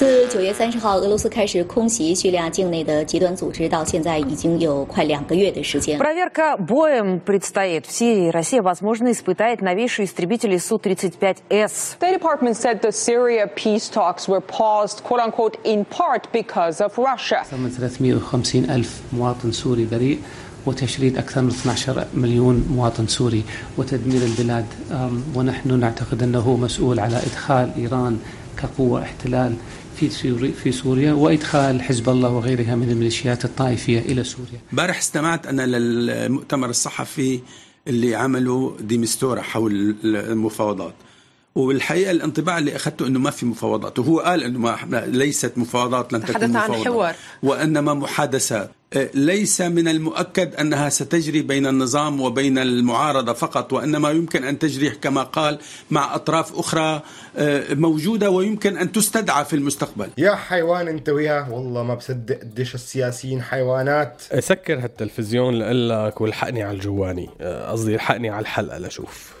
自九月三十号俄罗斯开始空袭叙利亚境内的极端组织，到现在已经有快两个月的时间。Проверка боем предстоит в Сирии. Россия, возможно, испытает новейшие истребители Су-35С. State Department said the Syria peace talks were paused, quote unquote, in part because of Russia. أكثر من 350 ألف مواطن سوري بريء وتشريد أكثر من 12 مليون مواطن سوري وتدمير البلاد أم، ونحن نعتقد أنه مسؤول على إدخال إيران كقوة احتلال في في سوريا وإدخال حزب الله وغيرها من الميليشيات الطائفية إلى سوريا. امبارح استمعت أنا للمؤتمر الصحفي اللي عمله ديمستورا حول المفاوضات. والحقيقة الانطباع اللي أخذته إنه ما في مفاوضات وهو قال إنه ما ليست مفاوضات لن تكون تحدث عن مفاوضات حوار. وإنما محادثات. ليس من المؤكد أنها ستجري بين النظام وبين المعارضة فقط وإنما يمكن أن تجري كما قال مع أطراف أخرى آه، موجودة ويمكن أن تستدعى في المستقبل. يا حيوان أنت وياه والله ما بصدق قديش السياسيين حيوانات. سكر هالتلفزيون لقلك والحقني على الجواني آه، قصدي الحقني على الحلقة لشوف.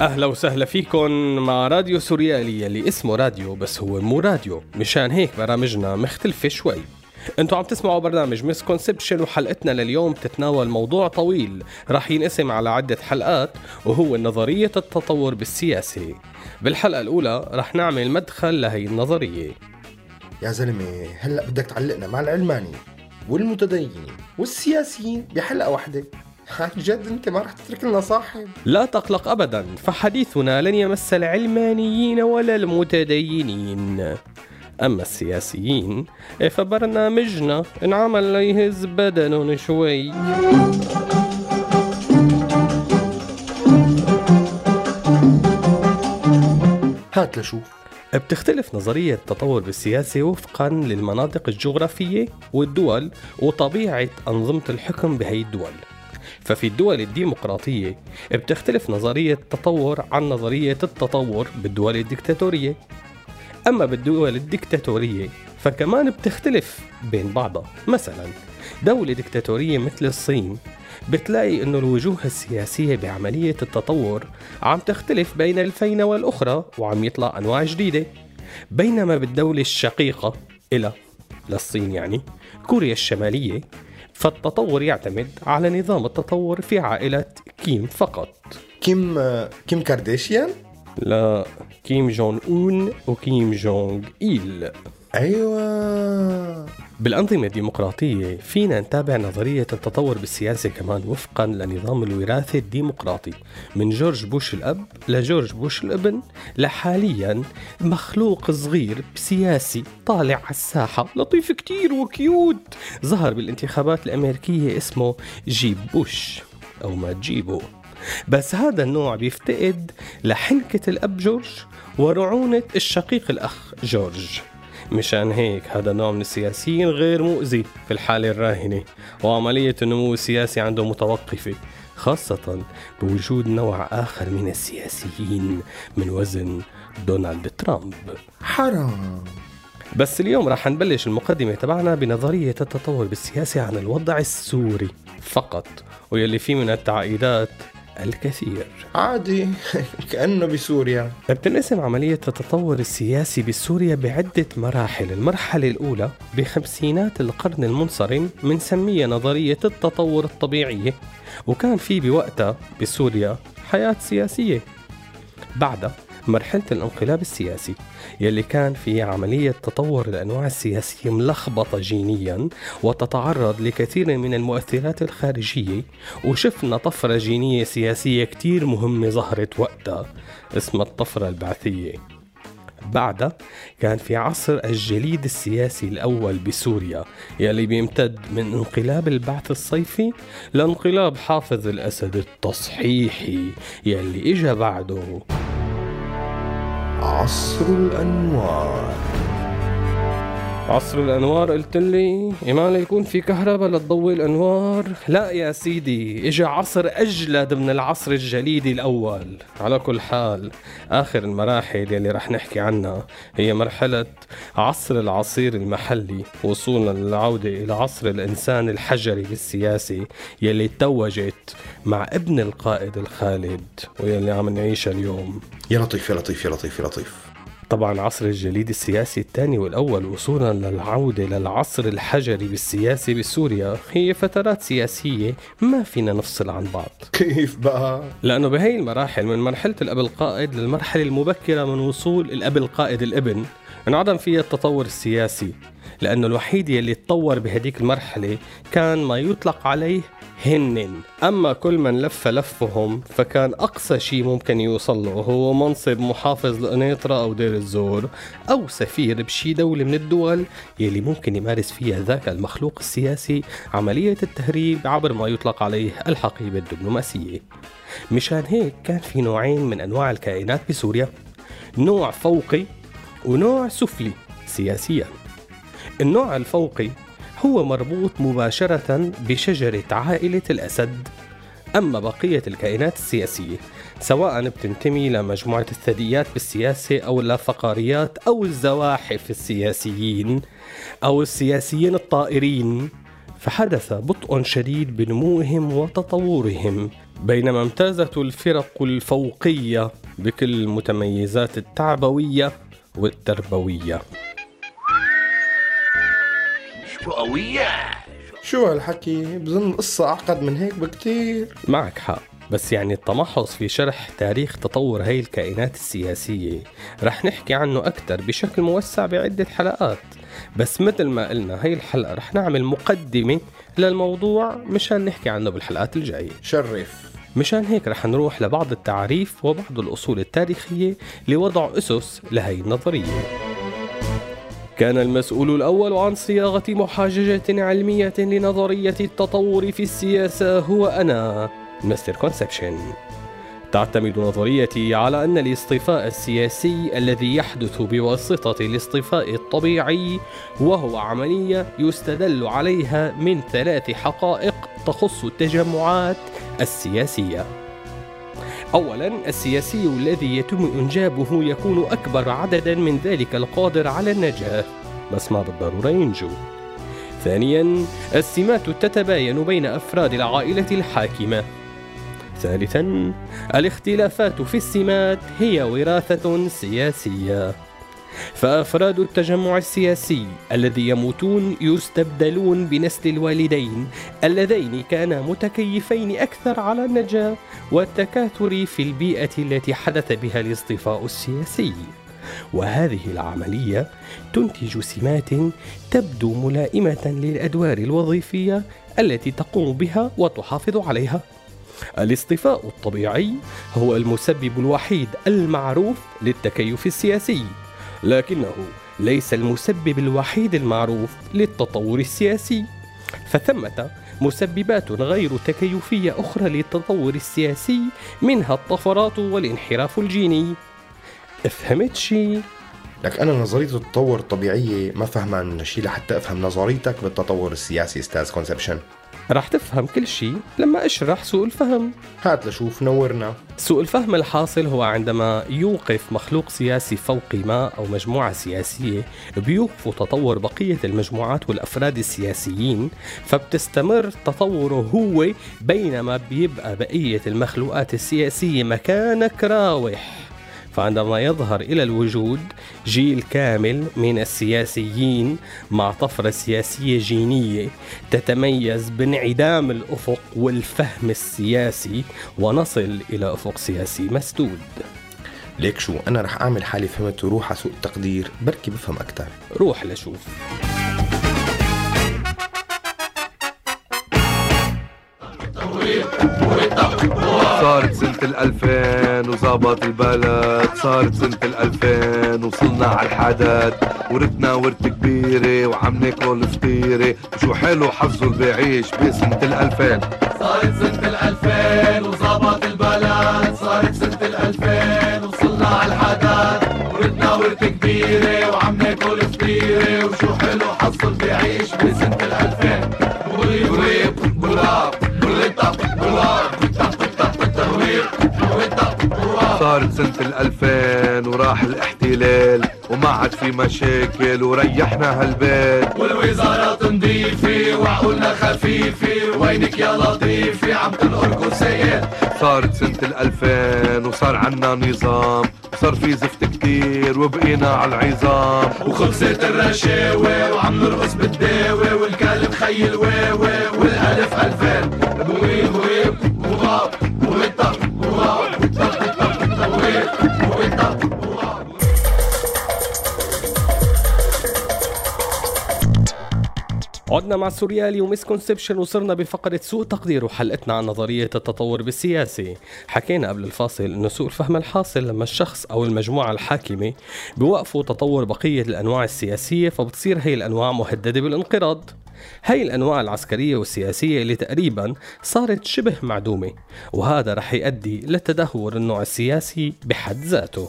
أهلا وسهلا فيكم مع راديو سوريالي اللي اسمه راديو بس هو مو راديو مشان هيك برامجنا مختلفة شوي. أنتوا عم تسمعوا برنامج misconception وحلقتنا لليوم تتناول موضوع طويل رح ينقسم على عدة حلقات وهو نظرية التطور بالسياسة. بالحلقة الأولى رح نعمل مدخل لهي النظرية. يا زلمة هلأ بدك تعلقنا مع العلمانيين والمتدينين والسياسيين بحلقة واحدة. عن جد انت ما رح تترك لنا صاحب. لا تقلق أبدا فحديثنا لن يمس العلمانيين ولا المتدينين. أما السياسيين فبرنامجنا انعمل ليهز بدنهم شوي. هات لشوف بتختلف نظرية التطور بالسياسة وفقا للمناطق الجغرافية والدول وطبيعة أنظمة الحكم بهي الدول. ففي الدول الديمقراطية بتختلف نظرية التطور عن نظرية التطور بالدول الدكتاتورية. أما بالدول الدكتاتورية فكمان بتختلف بين بعضها. مثلا دولة دكتاتورية مثل الصين بتلاقي إنه الوجوه السياسية بعملية التطور عم تختلف بين الفينة والأخرى وعم يطلع أنواع جديدة. بينما بالدولة الشقيقة إلى للصين يعني كوريا الشمالية فالتطور يعتمد على نظام التطور في عائلة كيم فقط. كيم كيم كارديشيان؟ لا كيم جون أون وكيم جونغ إيل. أيوه. بالأنظمة الديمقراطية فينا نتابع نظرية التطور بالسياسة كمان وفقا لنظام الوراثة الديمقراطي من جورج بوش الأب لجورج بوش الابن لحاليا مخلوق صغير سياسي طالع على الساحة. لطيف كتير و cute. ظهر بالانتخابات الأمريكية اسمه جيب بوش أو ما تجيبه. بس هذا النوع بيفتقد لحنكة الأب جورج ورعونة الشقيق الأخ جورج. مشان هيك هذا نوع من السياسيين غير مؤذي في الحالة الراهنة وعملية النمو السياسي عنده متوقفة خاصة بوجود نوع آخر من السياسيين من وزن دونالد ترامب. حرام. بس اليوم راح نبلش المقدمة تبعنا بنظرية التطور بالسياسة عن الوضع السوري فقط ويلي فيه من التعقيدات الكثير. عادي. كأنه بسوريا. بتنقسم عملية التطور السياسي بسوريا بعدة مراحل. المرحلة الأولى بخمسينات القرن المنصرم منسميها نظرية التطور الطبيعية وكان في بوقتها بسوريا حياة سياسية. بعدها مرحلة الانقلاب السياسي يلي كان في عملية تطور الأنواع السياسية ملخبطة جينيا وتتعرض لكثير من المؤثرات الخارجية وشفنا طفرة جينية سياسية كتير مهمة ظهرت وقتها اسمها الطفرة البعثية. بعدها كان في عصر الجليد السياسي الأول بسوريا يلي بيمتد من انقلاب البعث الصيفي لانقلاب حافظ الأسد التصحيحي يلي إجا بعده. عصر الأنوار. عصر الأنوار قلت لي ما يكون في كهرباء لتضوي الأنوار. لا يا سيدي اجى عصر أجلد من العصر الجليدي الأول. على كل حال آخر المراحل يلي رح نحكي عنها هي مرحلة عصر العصير المحلي وصولا للعودة إلى عصر الإنسان الحجري السياسي يلي توجت مع ابن القائد الخالد ويلي عم نعيشها اليوم. يا لطيف يا لطيف يا لطيف يا لطيف. طبعا عصر الجليد السياسي الثاني والأول وصولا للعودة للعصر الحجري بالسياسة بسوريا هي فترات سياسية ما فينا نفصل عن بعض كيف بقى؟ لأنه بهي المراحل من مرحلة الأب القائد للمرحلة المبكرة من وصول الأب القائد الإبن انعدم فيها التطور السياسي لأنه الوحيد يلي تطور بهديك المرحلة كان ما يطلق عليه هنن. أما كل من لف لفهم فكان أقصى شيء ممكن يوصل له هو منصب محافظ لقنيطرة أو دير الزور أو سفير بشي دولة من الدول يلي ممكن يمارس فيها ذاك المخلوق السياسي عملية التهريب عبر ما يطلق عليه الحقيبة الدبلوماسية. مشان هيك كان في نوعين من أنواع الكائنات بسوريا. نوع فوقي ونوع سفلي سياسيا. النوع الفوقي هو مربوط مباشرة بشجرة عائلة الأسد. أما بقية الكائنات السياسية سواء بتنتمي لمجموعة الثدييات بالسياسة أو اللافقاريات أو الزواحف السياسيين أو السياسيين الطائرين فحدث بطء شديد بنموهم وتطورهم. بينما امتازت الفرق الفوقية بكل المتميزات التعبوية والتربوية. قوية شو هالحكي؟ بظن قصة أعقد من هيك بكتير. معك حق. بس يعني التمحص في شرح تاريخ تطور هاي الكائنات السياسية رح نحكي عنه أكثر بشكل موسع بعدة حلقات. بس مثل ما قلنا هاي الحلقة رح نعمل مقدمة للموضوع مشان نحكي عنه بالحلقات الجاية. شرف. مشان هيك رح نروح لبعض التعريف وبعض الأصول التاريخية لوضع أسس لهي النظرية. كان المسؤول الأول عن صياغة محاججة علمية لنظرية التطور في السياسة هو أنا مستر كونسبشن تعتمد نظريتي على أن الاصطفاء السياسي الذي يحدث بواسطة الاصطفاء الطبيعي وهو عملية يستدل عليها من ثلاث حقائق تخص التجمعات السياسية. أولا السياسي الذي يتم إنجابه يكون أكبر عددا من ذلك القادر على النجاة بس ما بالضرورة ينجو ثانيا السمات تتباين بين أفراد العائلة الحاكمة. ثالثا الاختلافات في السمات هي وراثة سياسية. فأفراد التجمع السياسي الذي يموتون يستبدلون بنسل الوالدين اللذين كانا متكيفين أكثر على النجاة والتكاثر في البيئة التي حدث بها الاصطفاء السياسي. وهذه العملية تنتج سمات تبدو ملائمة للأدوار الوظيفية التي تقوم بها وتحافظ عليها. الاصطفاء الطبيعي هو المسبب الوحيد المعروف للتكيف السياسي. لكنه ليس المسبب الوحيد المعروف للتطور السياسي. فثمة مسببات غير تكيفية أخرى للتطور السياسي منها الطفرات والانحراف الجيني. فهمت شي؟ لك أنا نظرية التطور الطبيعية ما فهمها من شيء لحتى أفهم نظريتك بالتطور السياسي أستاذ كونسبشن رح تفهم كل شيء لما أشرح سوء الفهم. هات لشوف نورنا. سوء الفهم الحاصل هو عندما يوقف مخلوق سياسي فوقي ما أو مجموعة سياسية بيوقفوا تطور بقية المجموعات والأفراد السياسيين فبتستمر تطوره هو بينما بيبقى بقية المخلوقات السياسية مكانك راوح. فعندما يظهر إلى الوجود جيل كامل من السياسيين مع طفرة سياسية جينية تتميز بانعدام الأفق والفهم السياسي ونصل إلى أفق سياسي مسدود. ليك شو أنا رح أعمل حالي فهمت وروح على سوق التقدير بركي بفهم أكتر. روح لشوف. صارت سنة الألفين. وزابط البلد صارت سنة الألفين وصلنا على الحدث ورثنا ورثة كبيرة وعم ناكل فطيرة. وشو حلو حظه اللي بيعيش بسنة الألفين. صارت سنة الألفين. سنة الألفين وراح الاحتلال وما عاد في مشاكل وريحنا هالبيت. والوزارات نظيفة وعقولنا خفيفة وينك يا لطيفة عم تنقر كرسيات صارت سنة الألفين وصار عنا نظام وصار في زفت كتير وبقينا على العظام. وخلصت الرشاوي وعم نرقص بالداوي والكلب خي الواوي والألف عدنا مع السوريالي ومسكونسبشن وصرنا بفقرة سوء تقدير وحلقتنا عن نظرية التطور بالسياسة حكينا قبل الفاصل إنه سوء الفهم الحاصل لما الشخص أو المجموعة الحاكمة بيوقفوا تطور بقية الأنواع السياسية فبتصير هي الأنواع مهددة بالانقراض. هي الأنواع العسكرية والسياسية اللي تقريبا صارت شبه معدومة وهذا رح يؤدي لتدهور النوع السياسي بحد ذاته.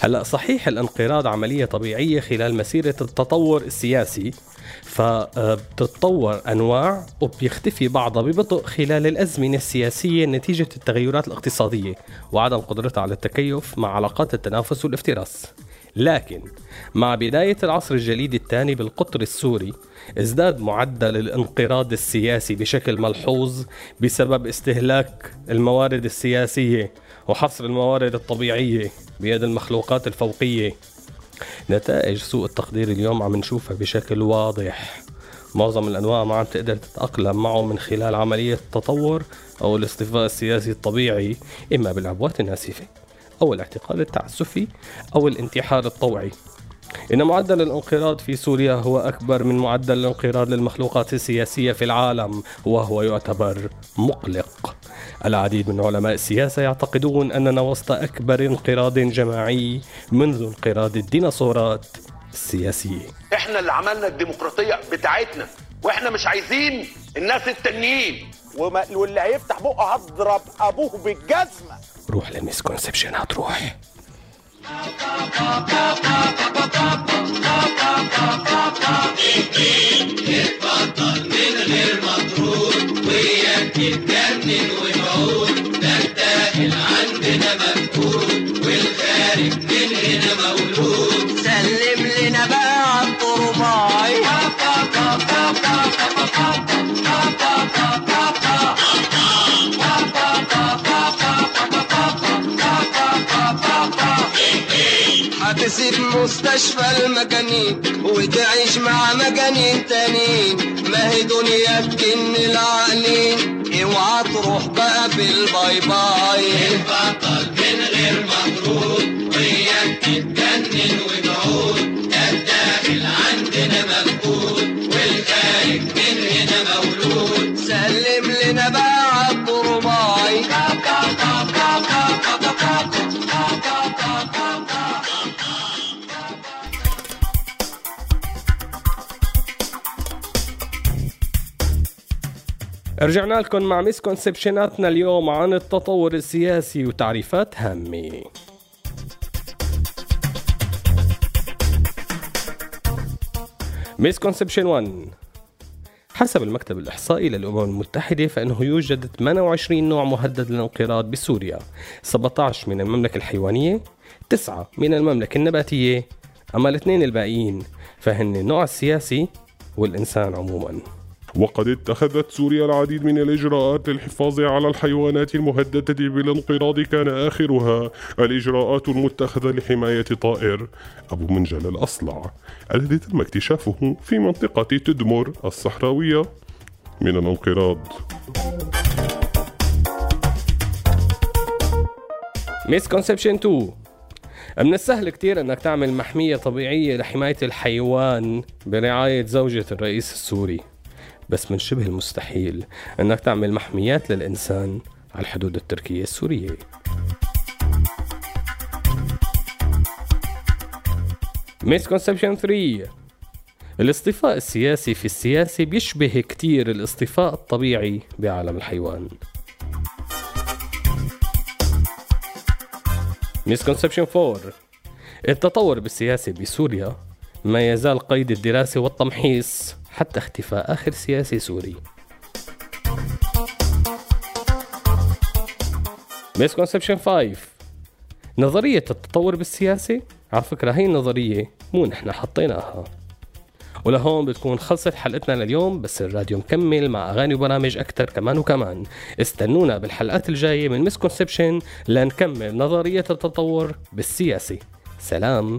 هلا صحيح الانقراض عملية طبيعية خلال مسيرة التطور السياسي فبتتطور أنواع وبيختفي بعضها ببطء خلال الأزمنة السياسية نتيجة التغيرات الاقتصادية وعدم قدرتها على التكيف مع علاقات التنافس والافتراس. لكن مع بداية العصر الجليدي الثاني بالقطر السوري ازداد معدل الانقراض السياسي بشكل ملحوظ بسبب استهلاك الموارد السياسية وحصر الموارد الطبيعية بيد المخلوقات الفوقية. نتائج سوء التقدير اليوم عم نشوفها بشكل واضح. معظم الأنواع ما عم تقدر تتأقلم معه من خلال عملية التطور أو الاصطفاء السياسي الطبيعي إما بالعبوات الناسفة. أو الاعتقال التعسفي أو الانتحار الطوعي. إن معدل الانقراض في سوريا هو أكبر من معدل الانقراض للمخلوقات السياسية في العالم وهو يعتبر مقلق. العديد من علماء السياسة يعتقدون أننا وسط أكبر انقراض جماعي منذ انقراض الديناصورات السياسية. إحنا اللي عملنا الديمقراطية بتاعتنا وإحنا مش عايزين الناس التانيين. واللي هيفتح بقه هضرب أبوه بالجزمة. روح للمسكونسبشن هتروح. مستشفى المجانين وتعيش مع مجانين تانيين. ما هي دنيا تجن العقلين اوعى تروح بقى بالباي باي. رجعنا لكم مع مسكونسبشناتنا اليوم عن التطور السياسي وتعريفات هامة. مسكونسبشن 1 حسب المكتب الإحصائي للأمم المتحدة فإنه يوجد 28 نوع مهدد للانقراض بسوريا 17 من المملكة الحيوانية 9 من المملكة النباتية أما الاثنين الباقيين فهن النوع السياسي والإنسان عموماً. وقد اتخذت سوريا العديد من الإجراءات للحفاظ على الحيوانات المهددة بالانقراض كان آخرها الإجراءات المتخذة لحماية طائر. أبو منجل الأصلع. الذي تم اكتشافه في منطقة تدمر الصحراوية من الانقراض. ميسكونسبشن 2 من السهل كتير إنك تعمل محمية طبيعية لحماية الحيوان برعاية زوجة الرئيس السوري. بس من شبه المستحيل إنك تعمل محميات للإنسان على الحدود التركية السورية. misconception 3 الاصطفاء السياسي في السياسة بيشبه كتير الاصطفاء الطبيعي بعالم الحيوان. misconception 4 التطور بالسياسة بسوريا ما يزال قيد الدراسة والتمحيص. حتى اختفاء آخر سياسي سوري. misconception 5 نظرية التطور بالسياسة؟ على فكرة هي النظرية مو نحن حطيناها. ولهون بتكون خلصت حلقتنا لليوم بس الراديو مكمل مع أغاني وبرامج أكثر كمان وكمان. استنونا بالحلقات الجاية من misconception لنكمل نظرية التطور بالسياسة. سلام.